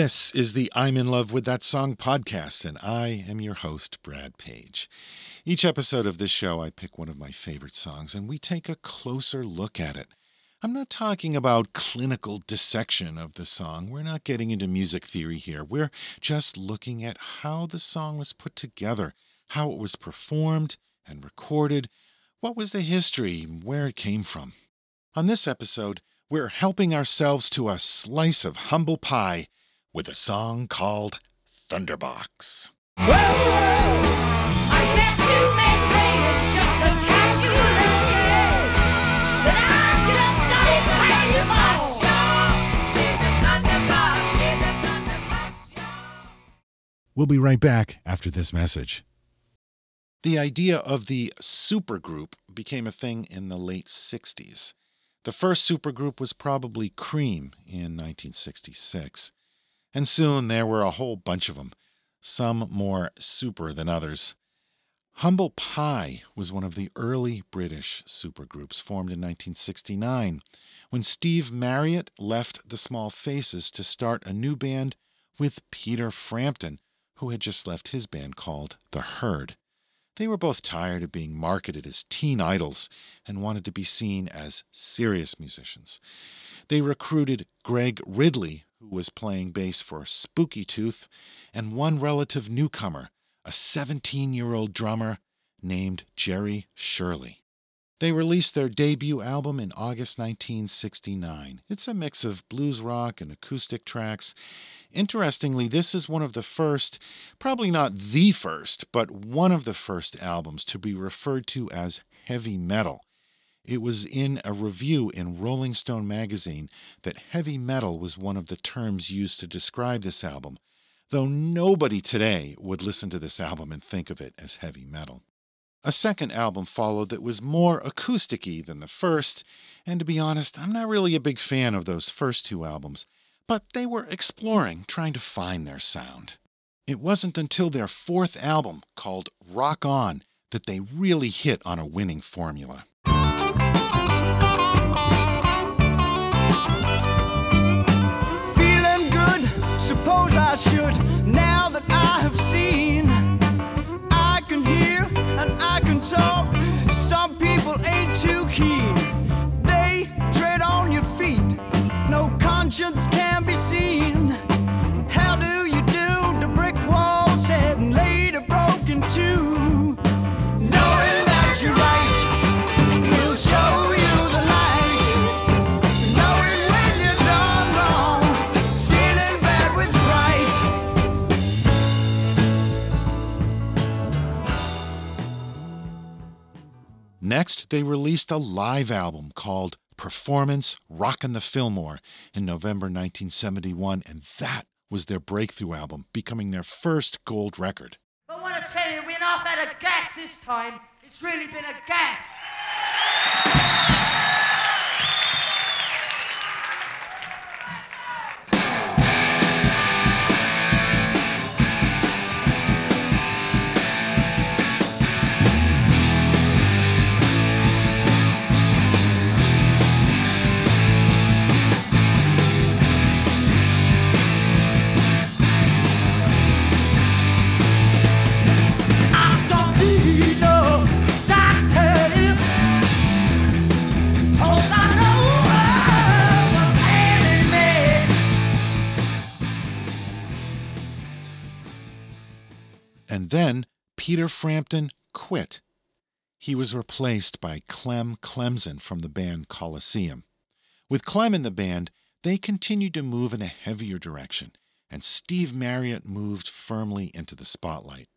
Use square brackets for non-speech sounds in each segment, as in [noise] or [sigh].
This is the I'm in Love with That Song podcast, and I am your host, Brad Page. Each episode of this show, I pick one of my favorite songs and we take a closer look at it. I'm not talking about clinical dissection of the song. We're not getting into music theory here. We're just looking at how the song was put together, how it was performed and recorded, what was the history, where it came from. On this episode, we're helping ourselves to a slice of humble pie with a song called Thunderbox. We'll be right back after this message. The idea of the supergroup became a thing in the late 60s. The first supergroup was probably Cream in 1966. And soon there were a whole bunch of them, some more super than others. Humble Pie was one of the early British supergroups formed in 1969 when Steve Marriott left the Small Faces to start a new band with Peter Frampton, who had just left his band called The Herd. They were both tired of being marketed as teen idols and wanted to be seen as serious musicians. They recruited Greg Ridley, who was playing bass for Spooky Tooth, and one relative newcomer, a 17 year old drummer named Jerry Shirley. They released their debut album in August 1969. It's a mix of blues rock and acoustic tracks. Interestingly, this is one of the first, probably not the first, but one of the first albums to be referred to as heavy metal. It was in a review in Rolling Stone magazine that heavy metal was one of the terms used to describe this album, though nobody today would listen to this album and think of it as heavy metal. A second album followed that was more acoustic than the first, and to be honest, I'm not really a big fan of those first two albums, but they were exploring, trying to find their sound. It wasn't until their fourth album, called Rock On, that they really hit on a winning formula. Next, they released a live album called Performance Rockin' the Fillmore in November 1971, and that was their breakthrough album, becoming their first gold record. I want to tell you, we're not had a gas this time. It's really been a gas. Peter Frampton quit. He was replaced by Clem Clempson from the band Colosseum. With Clem in the band, they continued to move in a heavier direction, and Steve Marriott moved firmly into the spotlight.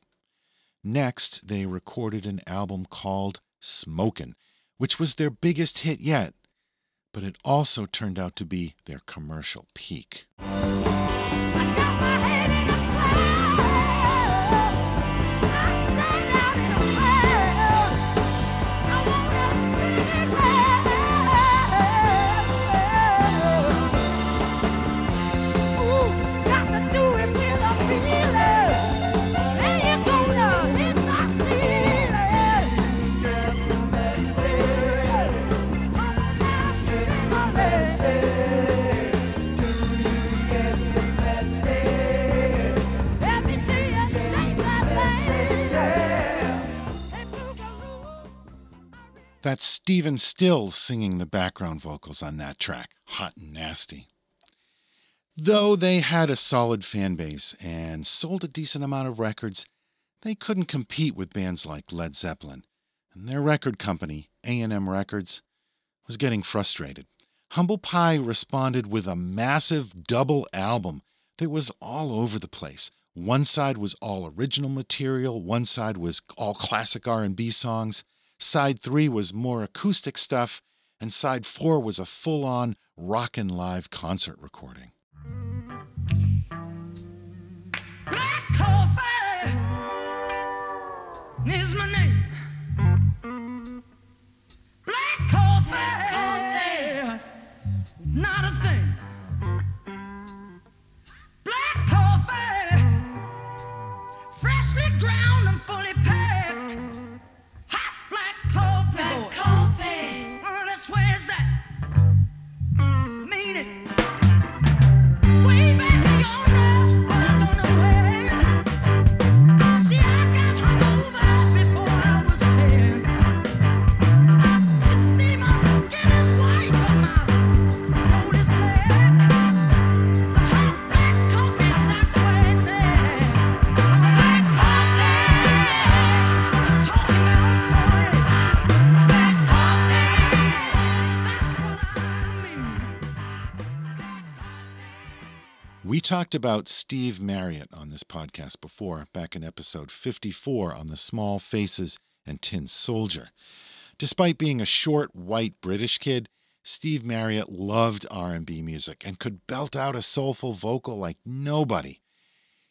Next, they recorded an album called Smokin', which was their biggest hit yet, but it also turned out to be their commercial peak. That's Stephen Stills singing the background vocals on that track, Hot and Nasty. Though they had a solid fan base and sold a decent amount of records, they couldn't compete with bands like Led Zeppelin, and their record company, A&M Records, was getting frustrated. Humble Pie responded with a massive double album that was all over the place. One side was all original material, one side was all classic R&B songs, Side three was more acoustic stuff, and side four was a full on rockin' live concert recording. Black coffee is my name. Talked about Steve Marriott on this podcast before, back in episode 54 on the Small Faces and Tin Soldier. Despite being a short, white British kid, Steve Marriott loved R&B music and could belt out a soulful vocal like nobody.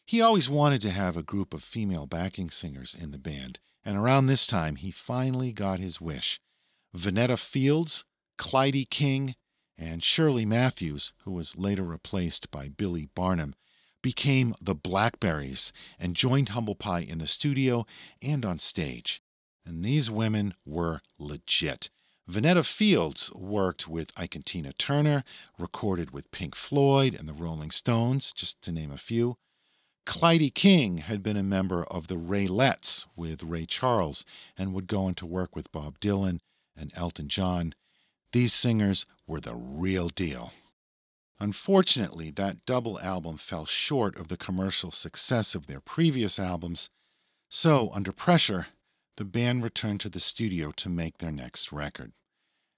He always wanted to have a group of female backing singers in the band, and around this time he finally got his wish. Venetta Fields, Clydie King, and Shirley Matthews, who was later replaced by Billie Barnum, became the Blackberries and joined Humble Pie in the studio and on stage. And these women were legit. Venetta Fields worked with Ike and Tina Turner, recorded with Pink Floyd and the Rolling Stones, just to name a few. Clydie King had been a member of the Raelettes with Ray Charles and would go on to work with Bob Dylan and Elton John. These singers were the real deal. Unfortunately, that double album fell short of the commercial success of their previous albums, so, under pressure, the band returned to the studio to make their next record.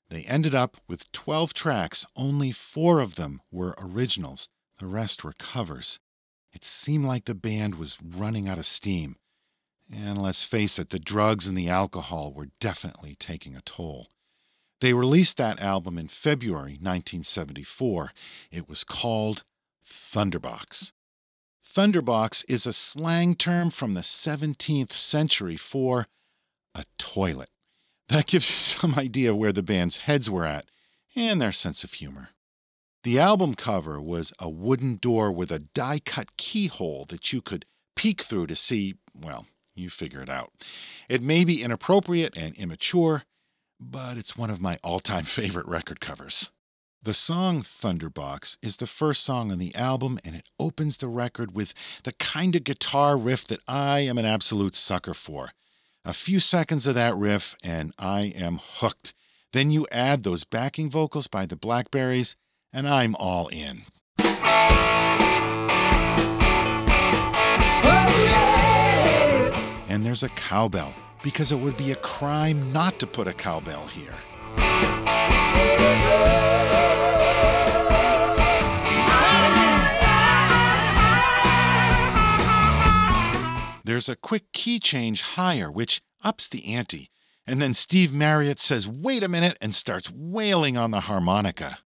They ended up with 12 tracks, only four of them were originals, the rest were covers. It seemed like the band was running out of steam. And let's face it, the drugs and the alcohol were definitely taking a toll. They released that album in February 1974. It was called Thunderbox. Thunderbox is a slang term from the 17th century for a toilet. That gives you [laughs] some idea of where the band's heads were at and their sense of humor. The album cover was a wooden door with a die cut keyhole that you could peek through to see, well, you figure it out. It may be inappropriate and immature, but it's one of my all time [laughs] favorite record covers. The song Thunderbox is the first song on the album, and it opens the record with the kind of guitar riff that I am an absolute sucker for. A few seconds of that riff, and I am hooked. Then you add those backing vocals by the Blackberries, and I'm all in. Oh, and there's a cowbell, because it would be a crime not to put a cowbell here. There's a quick key change higher, which ups the ante. And then Steve Marriott says, wait a minute, and starts wailing on the harmonica.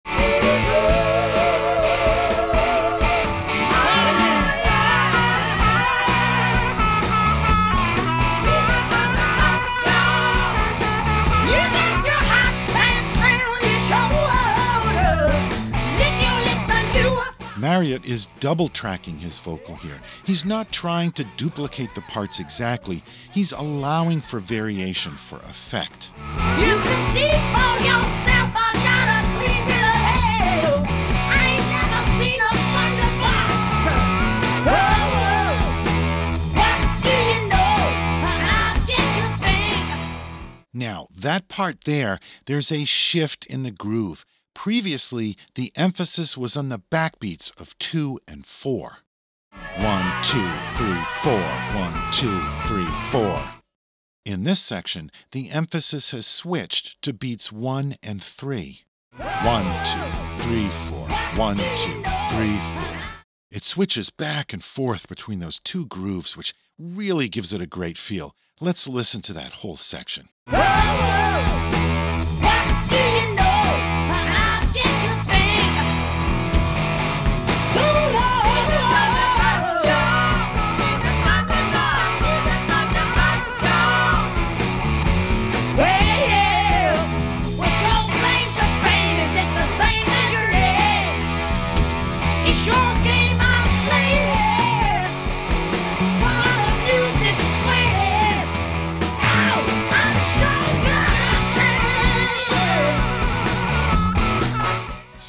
Marriott is double tracking his vocal here. He's not trying to duplicate the parts exactly, he's allowing for variation for effect. You can see for yourself. I got a clean bill of hell. I ain't never seen a thunderbox. What do you know? And I'll get you sing. Now, that part there, there's a shift in the groove. Previously, the emphasis was on the backbeats of two and four. One, two, three, four. One, two, three, four. In this section, the emphasis has switched to beats one and three. One, two, three, four. One, two, three, four. It switches back and forth between those two grooves, which really gives it a great feel. Let's listen to that whole section.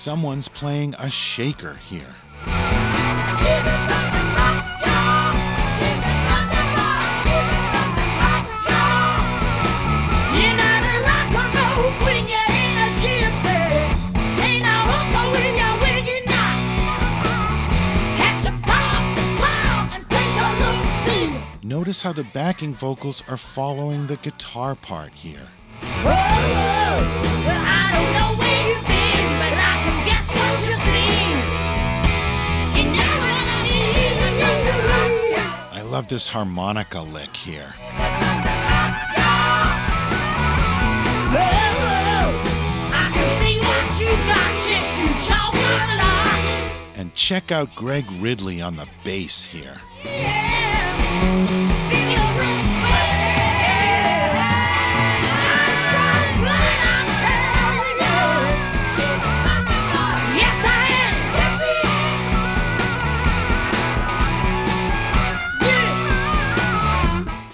Someone's playing a shaker here. Notice how the backing vocals are following the guitar part here. Well, I don't know where you've been, I can guess what you've seen. And now I love this harmonica lick here. I can see what you got, yes, you sure got a lot. And check out Greg Ridley on the bass here.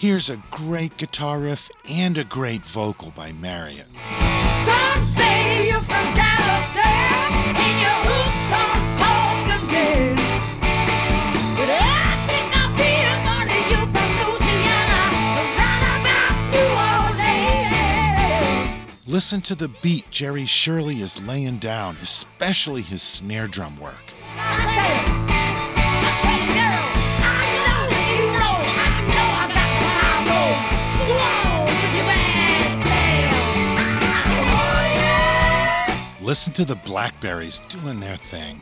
Here's a great guitar riff and a great vocal by Marriott. Listen to the beat Jerry Shirley is laying down, especially his snare drum work. Listen to the Blackberries doing their thing.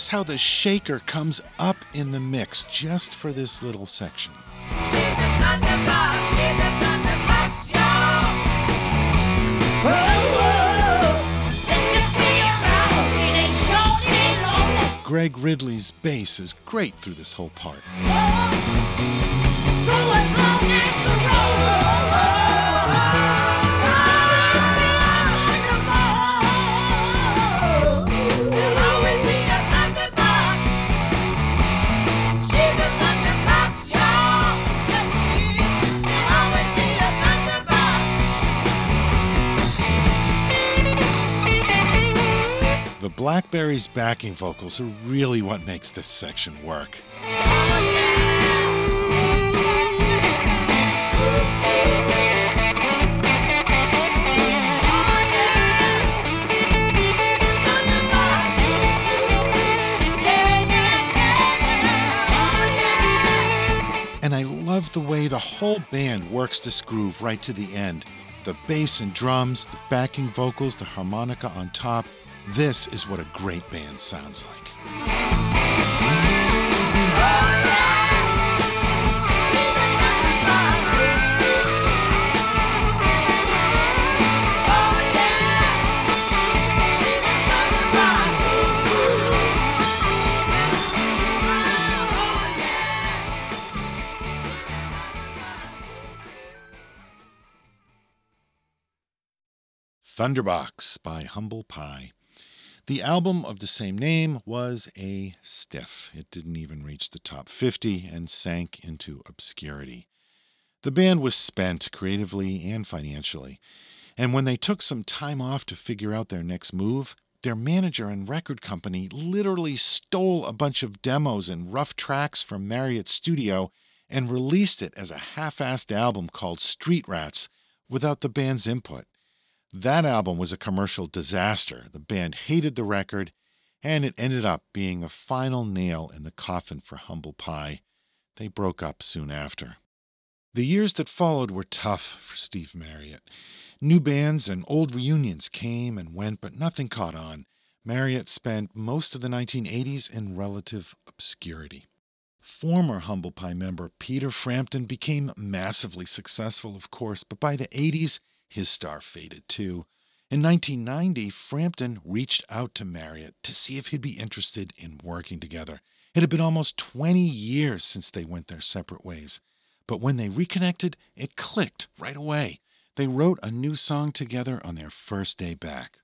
Notice how the shaker comes up in the mix just for this little section. Greg Ridley's bass is great through this whole part. The Blackberries' backing vocals are really what makes this section work. And I love the way the whole band works this groove right to the end. The bass and drums, the backing vocals, the harmonica on top. This is what a great band sounds like. Thunderbox by Humble Pie. The album of the same name was a stiff. It didn't even reach the top 50 and sank into obscurity. The band was spent creatively and financially, and when they took some time off to figure out their next move, their manager and record company literally stole a bunch of demos and rough tracks from Marriott's studio and released it as a half assed album called Street Rats without the band's input. That album was a commercial disaster. The band hated the record, and it ended up being the final nail in the coffin for Humble Pie. They broke up soon after. The years that followed were tough for Steve Marriott. New bands and old reunions came and went, but nothing caught on. Marriott spent most of the 1980s in relative obscurity. Former Humble Pie member Peter Frampton became massively successful, of course, but by the 80s, his star faded too. In 1990, Frampton reached out to Marriott to see if he'd be interested in working together. It had been almost 20 years since they went their separate ways. But when they reconnected, it clicked right away. They wrote a new song together on their first day back.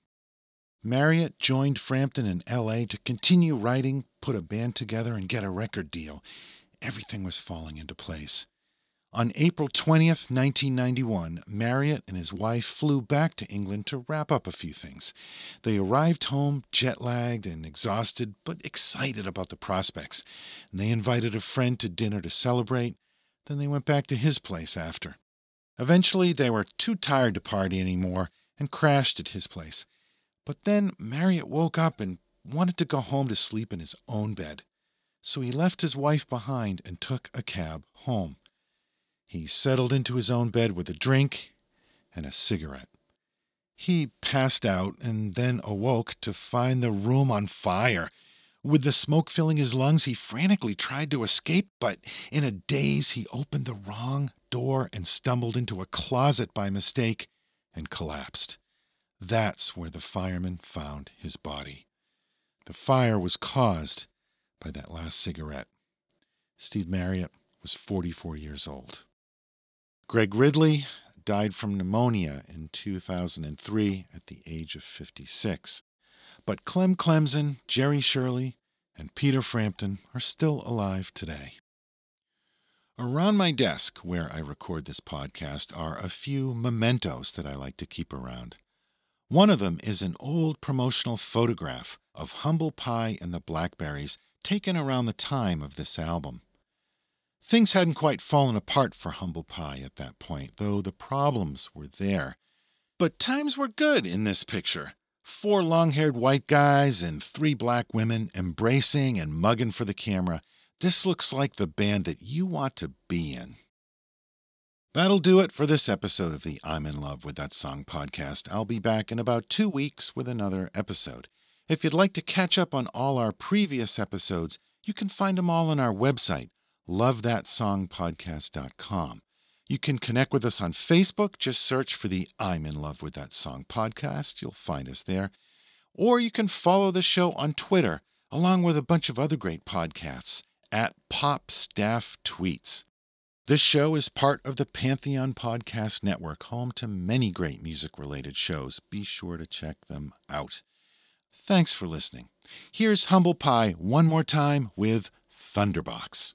Marriott joined Frampton in LA to continue writing, put a band together, and get a record deal. Everything was falling into place. On April 20th, 1991, Marriott and his wife flew back to England to wrap up a few things. They arrived home jet lagged and exhausted, but excited about the prospects. And they invited a friend to dinner to celebrate. Then they went back to his place after. Eventually, they were too tired to party anymore and crashed at his place. But then Marriott woke up and wanted to go home to sleep in his own bed. So he left his wife behind and took a cab home. He settled into his own bed with a drink and a cigarette. He passed out and then awoke to find the room on fire with the smoke filling his lungs, he frantically tried to escape, but in a daze, he opened the wrong door and stumbled into a closet by mistake and collapsed. That's where the firemen found his body. The fire was caused by that last cigarette. Steve Marriott was 44 years old. Greg Ridley died from pneumonia in 2003 at the age of 56. But Clem Clempson, Jerry Shirley, and Peter Frampton are still alive today. Around my desk, where I record this podcast, are a few mementos that I like to keep around. One of them is an old promotional photograph of Humble Pie and the Blackberries taken around the time of this album. Things hadn't quite fallen apart for Humble Pie at that point, though the problems were there. But times were good in this picture. Four long haired white guys and three black women embracing and mugging for the camera. This looks like the band that you want to be in. That'll do it for this episode of the I'm in Love with That Song podcast. I'll be back in about two weeks with another episode. If you'd like to catch up on all our previous episodes, you can find them all on our website, lovethatsongpodcast.com. You can connect with us on Facebook. Just search for the I'm in Love with That Song podcast. You'll find us there. Or you can follow the show on Twitter, along with a bunch of other great podcasts at Pop Staff Tweets. This show is part of the Pantheon Podcast Network, home to many great music related shows. Be sure to check them out. Thanks for listening. Here's Humble Pie one more time with Thunderbox.